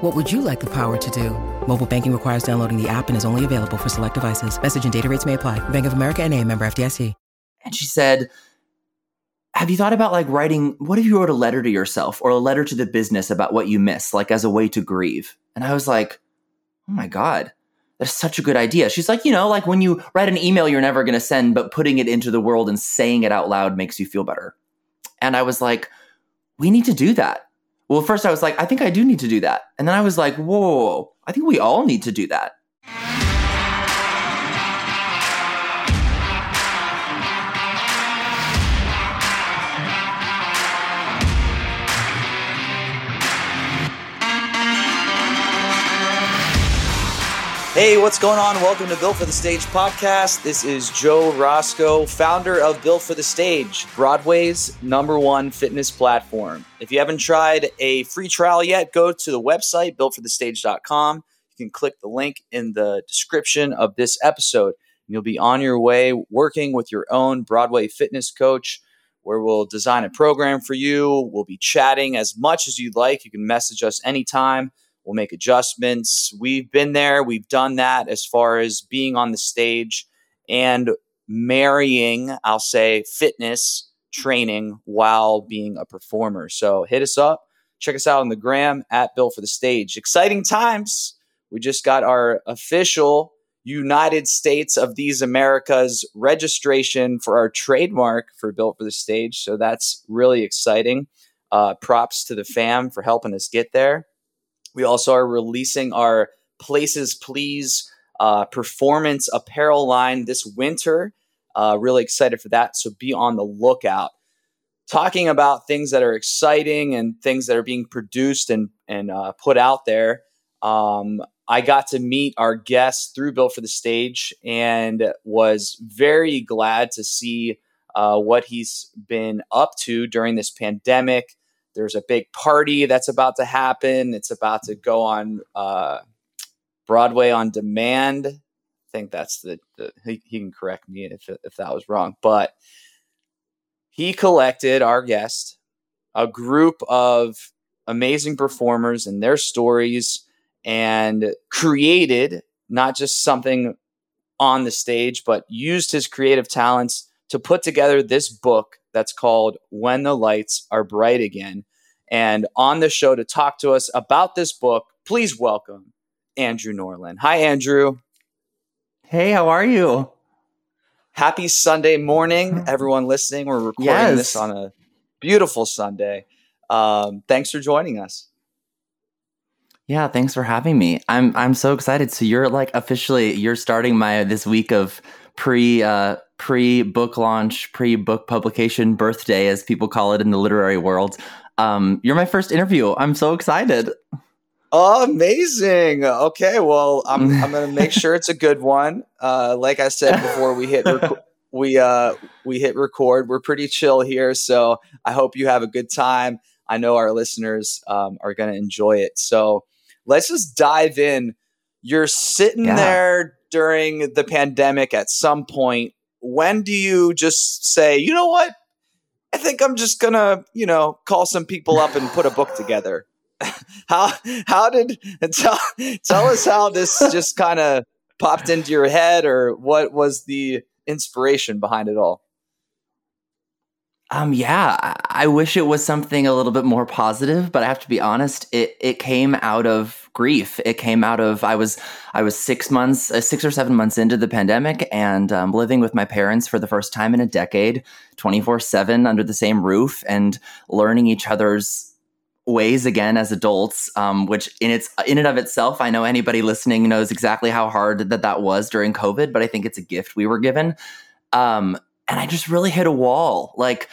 What would you like the power to do? Mobile banking requires downloading the app and is only available for select devices. Message and data rates may apply. Bank of America and a member FDIC. And she said, have you thought about like writing, what if you wrote a letter to yourself or a letter to the business about what you miss, like as a way to grieve? And I was like, oh my God, that's such a good idea. She's like, you know, like when you write an email you're never going to send, but putting it into the world and saying it out loud makes you feel better. And I was like, we need to do that. Well, first I was like, I think I do need to do that. And then I was like, whoa, I think we all need to do that. Hey, what's going on? Welcome to Built for the Stage podcast. This is Joe Roscoe, founder of Built for the Stage, Broadway's number one fitness platform. If you haven't tried a free trial yet, go to the website, builtforthestage.com. You can click the link in the description of this episode. And You'll be on your way working with your own Broadway fitness coach, where we'll design a program for you. We'll be chatting as much as you'd like. You can message us anytime We'll make adjustments. We've been there, we've done that as far as being on the stage and marrying, I'll say, fitness training while being a performer. So hit us up. Check us out on the gram at Built for the Stage. Exciting times. We just got our official United States of These Americas registration for our trademark for Built for the Stage. So that's really exciting. Uh, props to the fam for helping us get there. We also are releasing our Places Please uh, performance apparel line this winter. Uh, really excited for that. So be on the lookout. Talking about things that are exciting and things that are being produced and, and uh, put out there. Um, I got to meet our guest through Built for the Stage and was very glad to see uh, what he's been up to during this pandemic. There's a big party that's about to happen. It's about to go on uh, Broadway on demand. I think that's the, the he, he, can correct me if if that was wrong, but he collected our guest a group of amazing performers and their stories and created not just something on the stage, but used his creative talents to put together this book that's called When the Lights Are Bright Again. And on the show to talk to us about this book, please welcome Andrew Norlin. Hi, Andrew. Hey, how are you? Happy Sunday morning, everyone listening. We're recording yes. this on a beautiful Sunday. Um, thanks for joining us. Yeah, thanks for having me. I'm I'm so excited. So you're like officially you're starting my this week of pre uh, pre book launch, pre book publication birthday, as people call it in the literary world. Um, you're my first interview. I'm so excited. Oh, amazing. Okay, well, I'm I'm gonna make sure it's a good one. Uh, like I said before, we hit rec- we uh we hit record. We're pretty chill here, so I hope you have a good time. I know our listeners um, are gonna enjoy it. So let's just dive in. You're sitting yeah. there during the pandemic at some point. When do you just say, you know what? I think I'm just gonna, you know, call some people up and put a book together. how how did tell tell us how this just kind of popped into your head, or what was the inspiration behind it all? Um, yeah, I wish it was something a little bit more positive, but I have to be honest. It it came out of grief. It came out of I was I was six months, uh, six or seven months into the pandemic, and um, living with my parents for the first time in a decade, twenty four seven under the same roof, and learning each other's ways again as adults. Um, which in its in and of itself, I know anybody listening knows exactly how hard that that was during COVID, but I think it's a gift we were given. Um, and I just really hit a wall. Like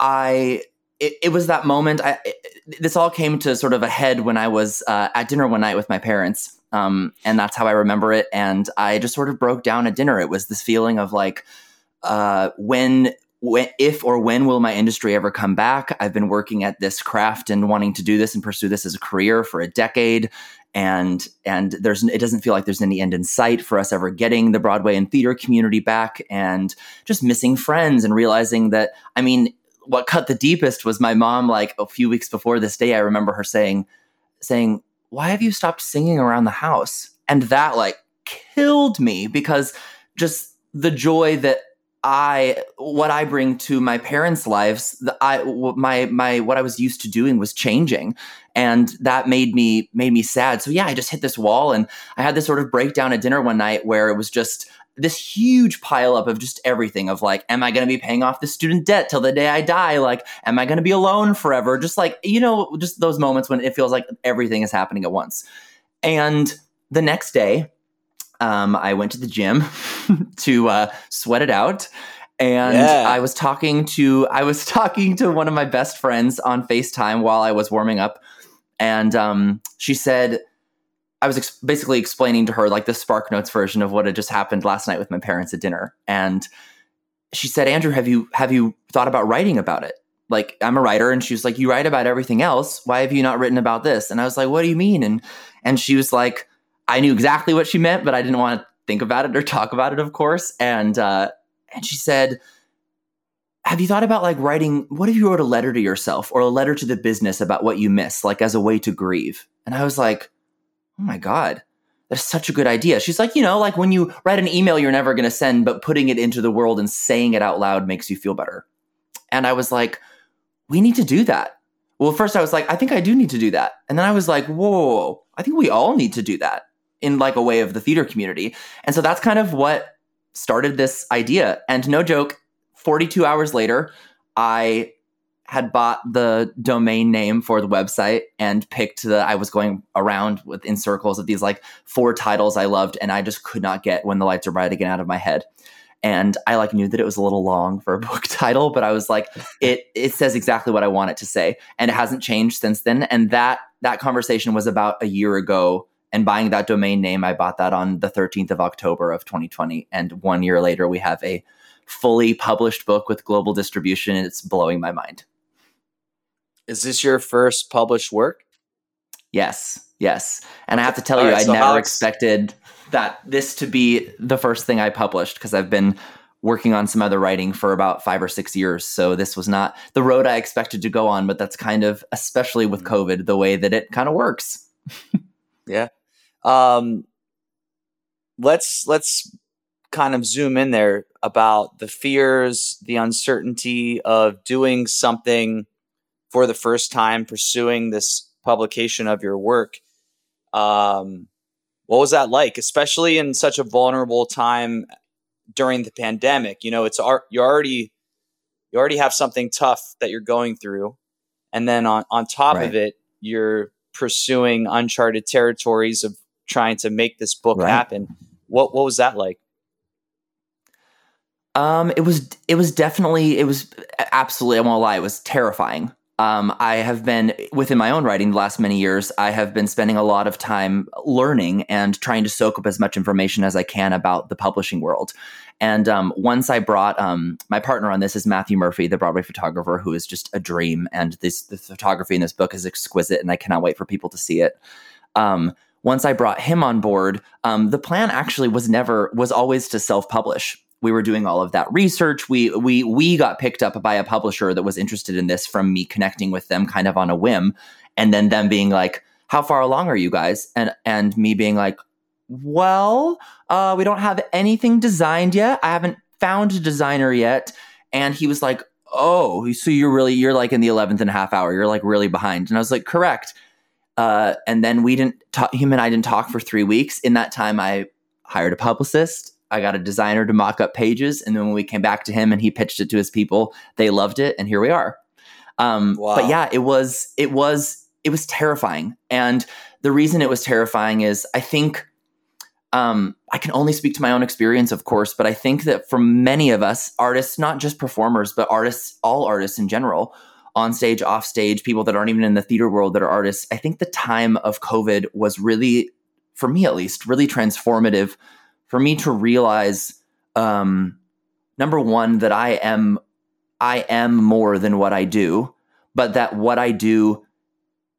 I, it, it was that moment. I, it, this all came to sort of a head when I was uh, at dinner one night with my parents, um, and that's how I remember it. And I just sort of broke down at dinner. It was this feeling of like, uh, when when, if or when will my industry ever come back? I've been working at this craft and wanting to do this and pursue this as a career for a decade and and there's it doesn't feel like there's any end in sight for us ever getting the Broadway and theater community back and just missing friends and realizing that I mean what cut the deepest was my mom like a few weeks before this day I remember her saying saying why have you stopped singing around the house and that like killed me because just the joy that I what I bring to my parents' lives, the, I my my what I was used to doing was changing, and that made me made me sad. So yeah, I just hit this wall, and I had this sort of breakdown at dinner one night where it was just this huge pile up of just everything of like, am I going to be paying off the student debt till the day I die? Like, am I going to be alone forever? Just like you know, just those moments when it feels like everything is happening at once. And the next day, um, I went to the gym to uh, sweat it out. And yeah. I was talking to I was talking to one of my best friends on FaceTime while I was warming up, and um, she said I was ex- basically explaining to her like the Spark Notes version of what had just happened last night with my parents at dinner, and she said, "Andrew, have you have you thought about writing about it?" Like I'm a writer, and she was like, "You write about everything else. Why have you not written about this?" And I was like, "What do you mean?" And and she was like, I knew exactly what she meant, but I didn't want to think about it or talk about it, of course. And uh, and she said, "Have you thought about like writing? What if you wrote a letter to yourself or a letter to the business about what you miss, like as a way to grieve?" And I was like, "Oh my god." That's such a good idea. She's like, you know, like when you write an email you're never going to send, but putting it into the world and saying it out loud makes you feel better. And I was like, we need to do that. Well, first I was like, I think I do need to do that. And then I was like, whoa, I think we all need to do that in like a way of the theater community. And so that's kind of what started this idea. And no joke, 42 hours later, I had bought the domain name for the website and picked the I was going around with in circles of these like four titles I loved and I just could not get when the lights are bright again out of my head. And I like knew that it was a little long for a book title, but I was like, it it says exactly what I want it to say. And it hasn't changed since then. And that that conversation was about a year ago and buying that domain name, I bought that on the 13th of October of 2020. And one year later, we have a fully published book with global distribution. And it's blowing my mind. Is this your first published work? Yes, yes. And I have to tell All you, right, I so never Alex- expected that this to be the first thing I published because I've been working on some other writing for about five or six years. So this was not the road I expected to go on, but that's kind of, especially with mm. COVID, the way that it kind of works. yeah. Um, let's let's kind of zoom in there about the fears, the uncertainty of doing something for the first time, pursuing this publication of your work. Um, what was that like, especially in such a vulnerable time during the pandemic? You know, it's you already you already have something tough that you're going through, and then on on top right. of it, you're pursuing uncharted territories of trying to make this book right. happen. What what was that like? Um, it was it was definitely it was absolutely I won't lie it was terrifying. Um, I have been within my own writing the last many years. I have been spending a lot of time learning and trying to soak up as much information as I can about the publishing world. And um, once I brought um, my partner on this is Matthew Murphy, the Broadway photographer, who is just a dream. And this the photography in this book is exquisite, and I cannot wait for people to see it. Um, once I brought him on board, um, the plan actually was never was always to self publish. We were doing all of that research. We we we got picked up by a publisher that was interested in this from me connecting with them kind of on a whim, and then them being like, "How far along are you guys?" and and me being like, "Well, uh, we don't have anything designed yet. I haven't found a designer yet." And he was like, oh, so you're really, you're like in the 11th and a half hour. You're like really behind. And I was like, correct. Uh, and then we didn't talk, him and I didn't talk for three weeks. In that time, I hired a publicist. I got a designer to mock up pages. And then when we came back to him and he pitched it to his people, they loved it. And here we are. Um, wow. But yeah, it was, it was, it was terrifying. And the reason it was terrifying is I think um, I can only speak to my own experience, of course, but I think that for many of us, artists, not just performers, but artists, all artists in general, on stage, off stage, people that aren't even in the theater world that are artists, I think the time of COVID was really, for me at least, really transformative for me to realize um, number one, that I am I am more than what I do, but that what I do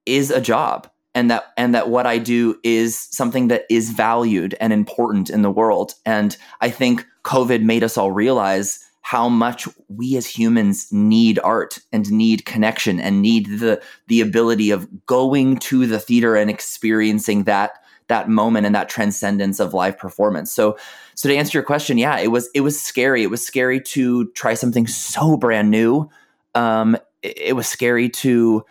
is a job and that and that what I do is something that is valued and important in the world. And I think COVID made us all realize how much we as humans need art and need connection and need the the ability of going to the theater and experiencing that that moment and that transcendence of live performance. So so to answer your question, yeah, it was it was scary. It was scary to try something so brand new. Um, it, it was scary to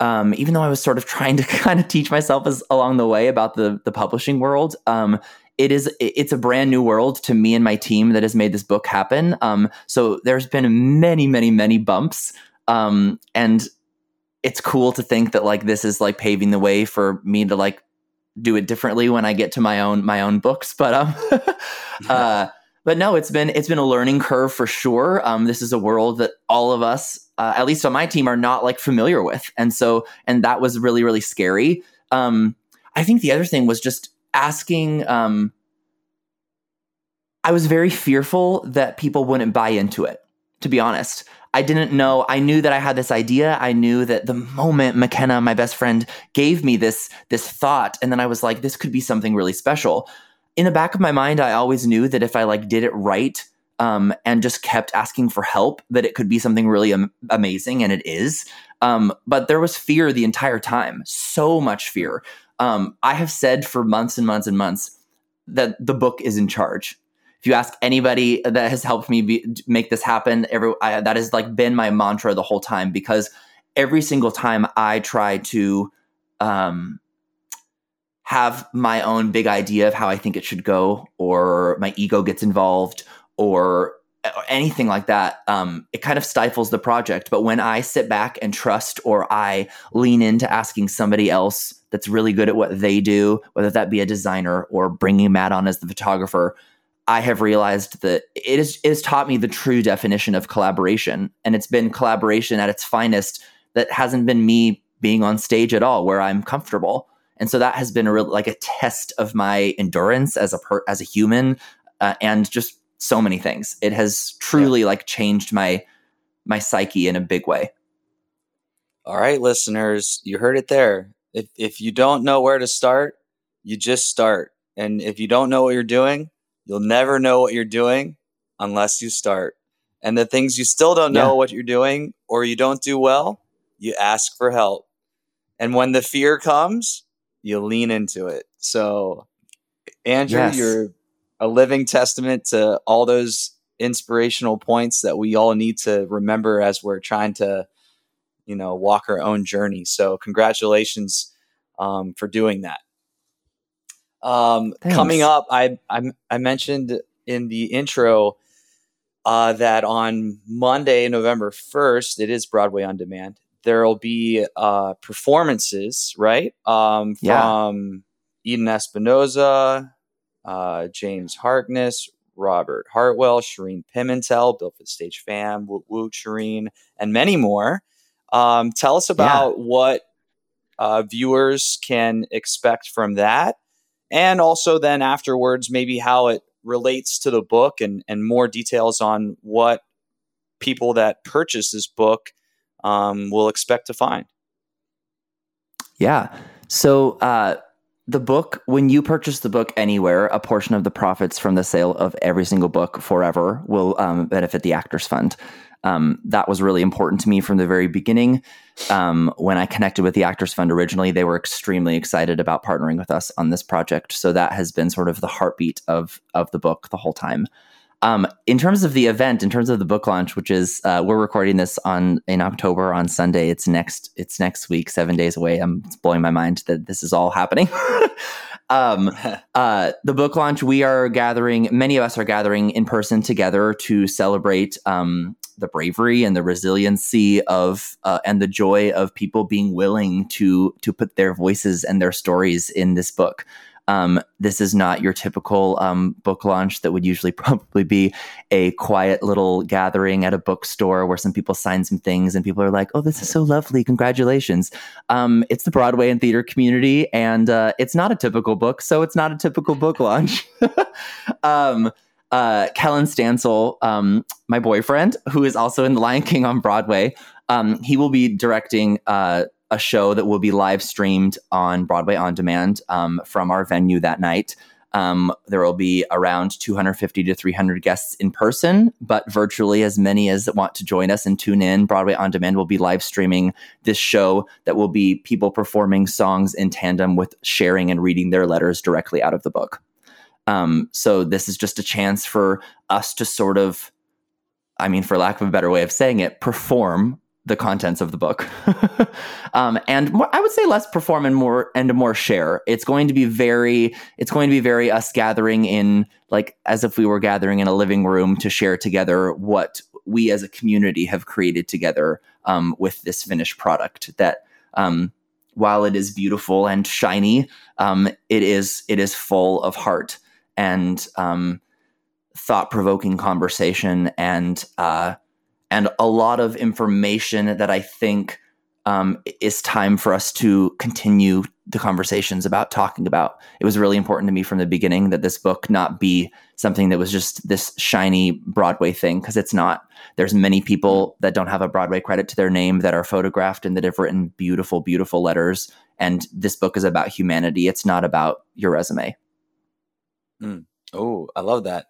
um, even though I was sort of trying to kind of teach myself as along the way about the the publishing world, um, it is it's a brand new world to me and my team that has made this book happen. Um, so there's been many, many, many bumps, um, and it's cool to think that like this is like paving the way for me to like do it differently when I get to my own my own books. But um, uh, but no, it's been it's been a learning curve for sure. Um, this is a world that all of us uh, at least on my team, are not like familiar with. And so, and that was really, really scary. Um, I think the other thing was just asking. Um, I was very fearful that people wouldn't buy into it, to be honest. I didn't know. I knew that I had this idea. I knew that the moment McKenna, my best friend, gave me this this thought, and then I was like, this could be something really special. In the back of my mind, I always knew that if I like did it right, um, and just kept asking for help that it could be something really am- amazing and it is um, but there was fear the entire time so much fear um, i have said for months and months and months that the book is in charge if you ask anybody that has helped me be, make this happen every I, that has like been my mantra the whole time because every single time i try to um, have my own big idea of how I think it should go, or my ego gets involved, or, or anything like that, um, it kind of stifles the project. But when I sit back and trust or I lean into asking somebody else that's really good at what they do, whether that be a designer or bringing Matt on as the photographer, I have realized that it, is, it has taught me the true definition of collaboration. And it's been collaboration at its finest that hasn't been me being on stage at all, where I'm comfortable. And so that has been a real, like a test of my endurance as a per, as a human, uh, and just so many things. It has truly yeah. like changed my my psyche in a big way. All right, listeners, you heard it there. If if you don't know where to start, you just start. And if you don't know what you're doing, you'll never know what you're doing unless you start. And the things you still don't know yeah. what you're doing or you don't do well, you ask for help. And when the fear comes, you lean into it. So Andrew, yes. you're a living testament to all those inspirational points that we all need to remember as we're trying to, you know, walk our own journey. So, congratulations um, for doing that. Um, coming up, I, I, I mentioned in the intro uh, that on Monday, November first, it is Broadway on Demand. There will be uh, performances, right? Um, from yeah. Eden Espinosa, uh, James Harkness, Robert Hartwell, Shereen Pimentel, Built for the Stage fam, Woot Woot Shereen, and many more. Um, tell us about yeah. what uh, viewers can expect from that. And also, then afterwards, maybe how it relates to the book and, and more details on what people that purchase this book um, will expect to find. Yeah. So, uh, the book, when you purchase the book anywhere, a portion of the profits from the sale of every single book forever will um, benefit the Actors Fund. Um, that was really important to me from the very beginning. Um, when I connected with the Actors Fund originally, they were extremely excited about partnering with us on this project. So that has been sort of the heartbeat of of the book the whole time. Um, in terms of the event, in terms of the book launch, which is uh, we're recording this on in October on Sunday. It's next. It's next week, seven days away. I'm it's blowing my mind that this is all happening. um, uh, the book launch, we are gathering. Many of us are gathering in person together to celebrate um, the bravery and the resiliency of uh, and the joy of people being willing to to put their voices and their stories in this book. Um, this is not your typical um, book launch that would usually probably be a quiet little gathering at a bookstore where some people sign some things and people are like, "Oh, this is so lovely! Congratulations!" Um, it's the Broadway and theater community, and uh, it's not a typical book, so it's not a typical book launch. um, uh, Kellen Stansel, um, my boyfriend, who is also in The Lion King on Broadway, um, he will be directing uh, a show that will be live streamed on Broadway on demand um, from our venue that night. Um, there will be around 250 to 300 guests in person, but virtually as many as want to join us and tune in. Broadway On Demand will be live streaming this show that will be people performing songs in tandem with sharing and reading their letters directly out of the book. Um, so this is just a chance for us to sort of, I mean, for lack of a better way of saying it, perform the contents of the book. Um, and more, i would say less perform and more and more share. It's going to be very it's going to be very us gathering in like as if we were gathering in a living room to share together what we as a community have created together um, with this finished product that um, while it is beautiful and shiny um, it is it is full of heart and um, thought-provoking conversation and uh, and a lot of information that I think um, is time for us to continue the conversations about talking about. It was really important to me from the beginning that this book not be something that was just this shiny Broadway thing because it's not. There's many people that don't have a Broadway credit to their name that are photographed and that have written beautiful, beautiful letters. And this book is about humanity. It's not about your resume. Mm. Oh, I love that.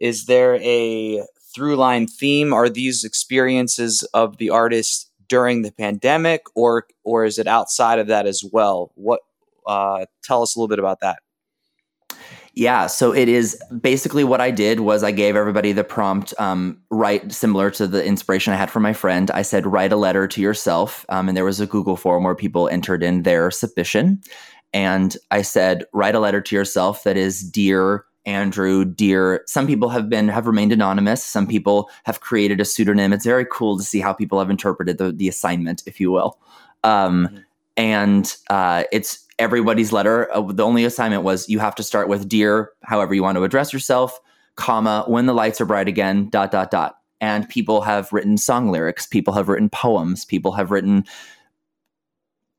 is there a through line theme? Are these experiences of the artist during the pandemic, or or is it outside of that as well? What uh, tell us a little bit about that. Yeah, so it is basically what I did was I gave everybody the prompt, um, write similar to the inspiration I had from my friend. I said, write a letter to yourself. Um, and there was a Google form where people entered in their submission. And I said, write a letter to yourself that is dear Andrew, Dear. Some people have been have remained anonymous. Some people have created a pseudonym. It's very cool to see how people have interpreted the the assignment, if you will. Um, mm-hmm. And uh, it's everybody's letter. Uh, the only assignment was you have to start with Dear, however you want to address yourself, comma when the lights are bright again. Dot dot dot. And people have written song lyrics. People have written poems. People have written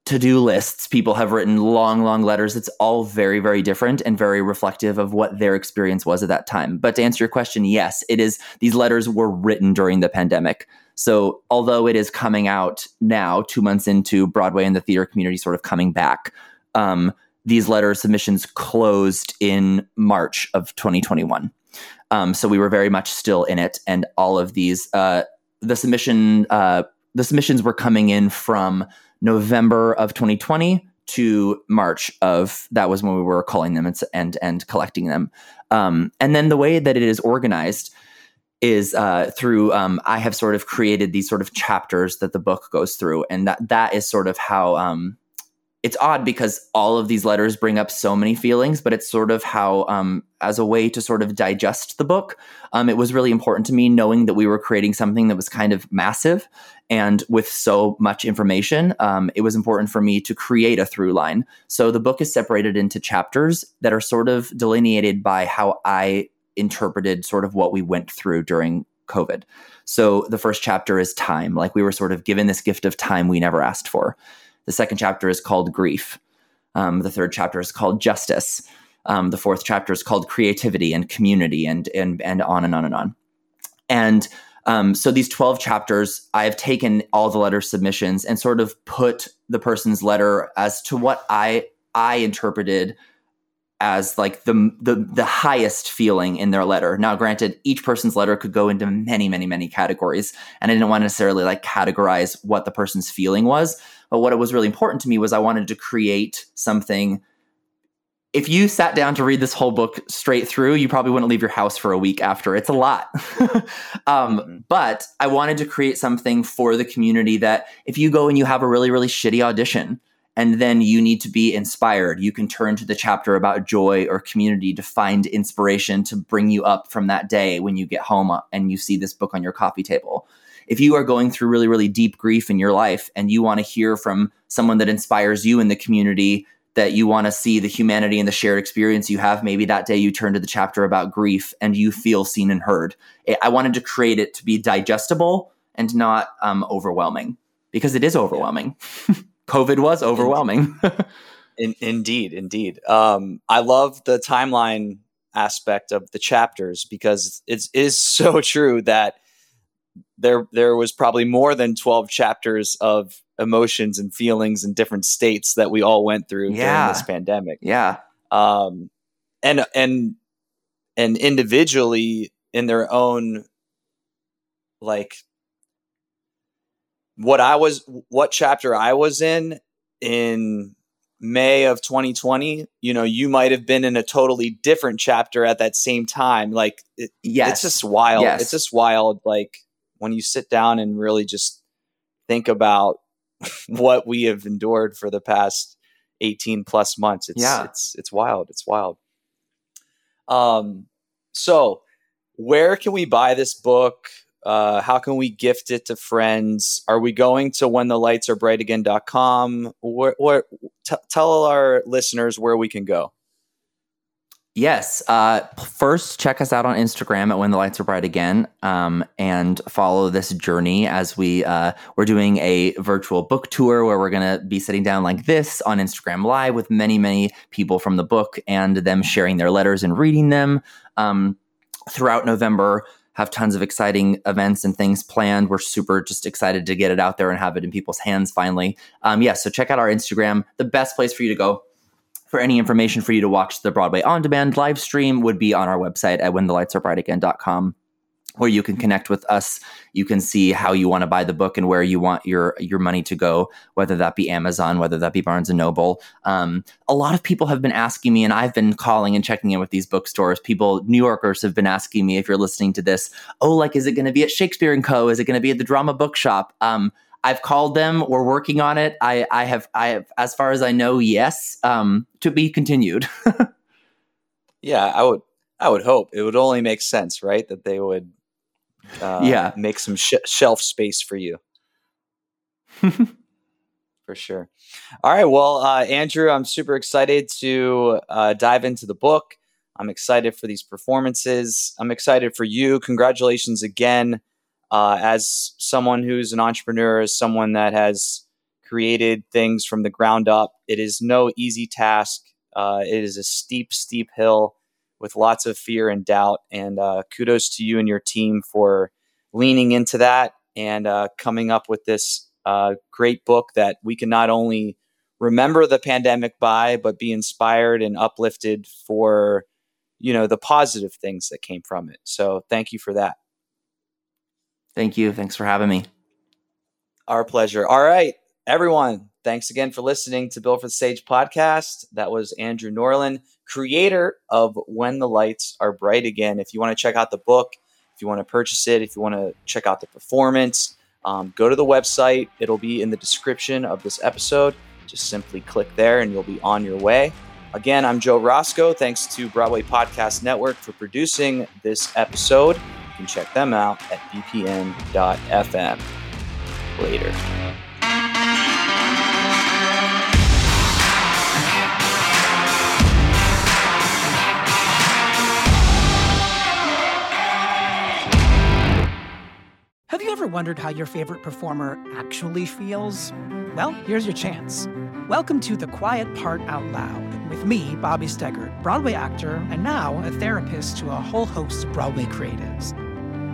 to-do lists. People have written long long letters. It's all very very different and very reflective of what their experience was at that time. But to answer your question yes it is these letters were written during the pandemic. So although it is coming out now 2 months into Broadway and the theater community sort of coming back um, these letter submissions closed in March of 2021 um, so we were very much still in it and all of these uh, the submission uh, the submissions were coming in from November of 2020 to March of that was when we were calling them and and, and collecting them. Um, and then the way that it is organized is uh, through um, I have sort of created these sort of chapters that the book goes through, and that that is sort of how um, it's odd because all of these letters bring up so many feelings, but it's sort of how, um, as a way to sort of digest the book, um, it was really important to me knowing that we were creating something that was kind of massive and with so much information, um, it was important for me to create a through line. So the book is separated into chapters that are sort of delineated by how I interpreted sort of what we went through during COVID. So the first chapter is time, like we were sort of given this gift of time we never asked for. The second chapter is called grief. Um, the third chapter is called justice. Um, the fourth chapter is called creativity and community, and and and on and on and on. And um, so these 12 chapters, I've taken all the letter submissions and sort of put the person's letter as to what I I interpreted as like the, the the highest feeling in their letter. Now, granted, each person's letter could go into many, many, many categories, and I didn't want to necessarily like categorize what the person's feeling was. But what it was really important to me was I wanted to create something. If you sat down to read this whole book straight through, you probably wouldn't leave your house for a week after. It's a lot. um, mm-hmm. But I wanted to create something for the community that if you go and you have a really, really shitty audition, and then you need to be inspired. You can turn to the chapter about joy or community to find inspiration to bring you up from that day when you get home uh, and you see this book on your coffee table. If you are going through really, really deep grief in your life and you want to hear from someone that inspires you in the community, that you want to see the humanity and the shared experience you have, maybe that day you turn to the chapter about grief and you feel seen and heard. I wanted to create it to be digestible and not um, overwhelming because it is overwhelming. COVID was overwhelming. In, indeed, indeed. Um, I love the timeline aspect of the chapters because it's it is so true that there there was probably more than 12 chapters of emotions and feelings and different states that we all went through yeah. during this pandemic. Yeah. Um and and and individually in their own like what I was, what chapter I was in in May of 2020, you know, you might have been in a totally different chapter at that same time. Like, it, yes. it's just wild. Yes. It's just wild. Like, when you sit down and really just think about what we have endured for the past 18 plus months, it's, yeah. it's, it's wild. It's wild. Um, so where can we buy this book? Uh, how can we gift it to friends? Are we going to when the lights are bright again.com? T- tell our listeners where we can go. Yes. Uh, first, check us out on Instagram at When the Lights Are Bright Again, um, and follow this journey as we uh, we're doing a virtual book tour where we're going to be sitting down like this on Instagram Live with many many people from the book and them sharing their letters and reading them um, throughout November have tons of exciting events and things planned. We're super just excited to get it out there and have it in people's hands finally. Um, yeah, so check out our Instagram. The best place for you to go for any information for you to watch the Broadway on demand live stream would be on our website at whenthelightsarebrightagain.com where you can connect with us. You can see how you want to buy the book and where you want your your money to go, whether that be Amazon, whether that be Barnes and Noble. Um, a lot of people have been asking me, and I've been calling and checking in with these bookstores. People, New Yorkers, have been asking me if you're listening to this. Oh, like is it going to be at Shakespeare and Co? Is it going to be at the Drama Bookshop? Um, I've called them. We're working on it. I, I have, I have, as far as I know, yes. Um, to be continued. yeah, I would, I would hope it would only make sense, right? That they would uh, yeah make some sh- shelf space for you for sure all right well uh, andrew i'm super excited to uh, dive into the book i'm excited for these performances i'm excited for you congratulations again uh, as someone who's an entrepreneur as someone that has created things from the ground up it is no easy task uh, it is a steep steep hill with lots of fear and doubt. And uh, kudos to you and your team for leaning into that and uh, coming up with this uh, great book that we can not only remember the pandemic by, but be inspired and uplifted for you know the positive things that came from it. So thank you for that. Thank you. Thanks for having me. Our pleasure. All right, everyone. Thanks again for listening to Built for the Stage podcast. That was Andrew Norlin creator of When the Lights Are Bright Again. If you want to check out the book, if you want to purchase it, if you want to check out the performance, um, go to the website. It'll be in the description of this episode. Just simply click there and you'll be on your way. Again, I'm Joe Roscoe. Thanks to Broadway Podcast Network for producing this episode. You can check them out at bpn.fm. Later. Have you ever wondered how your favorite performer actually feels? Well, here's your chance. Welcome to The Quiet Part Out Loud with me, Bobby Steggert, Broadway actor and now a therapist to a whole host of Broadway creatives.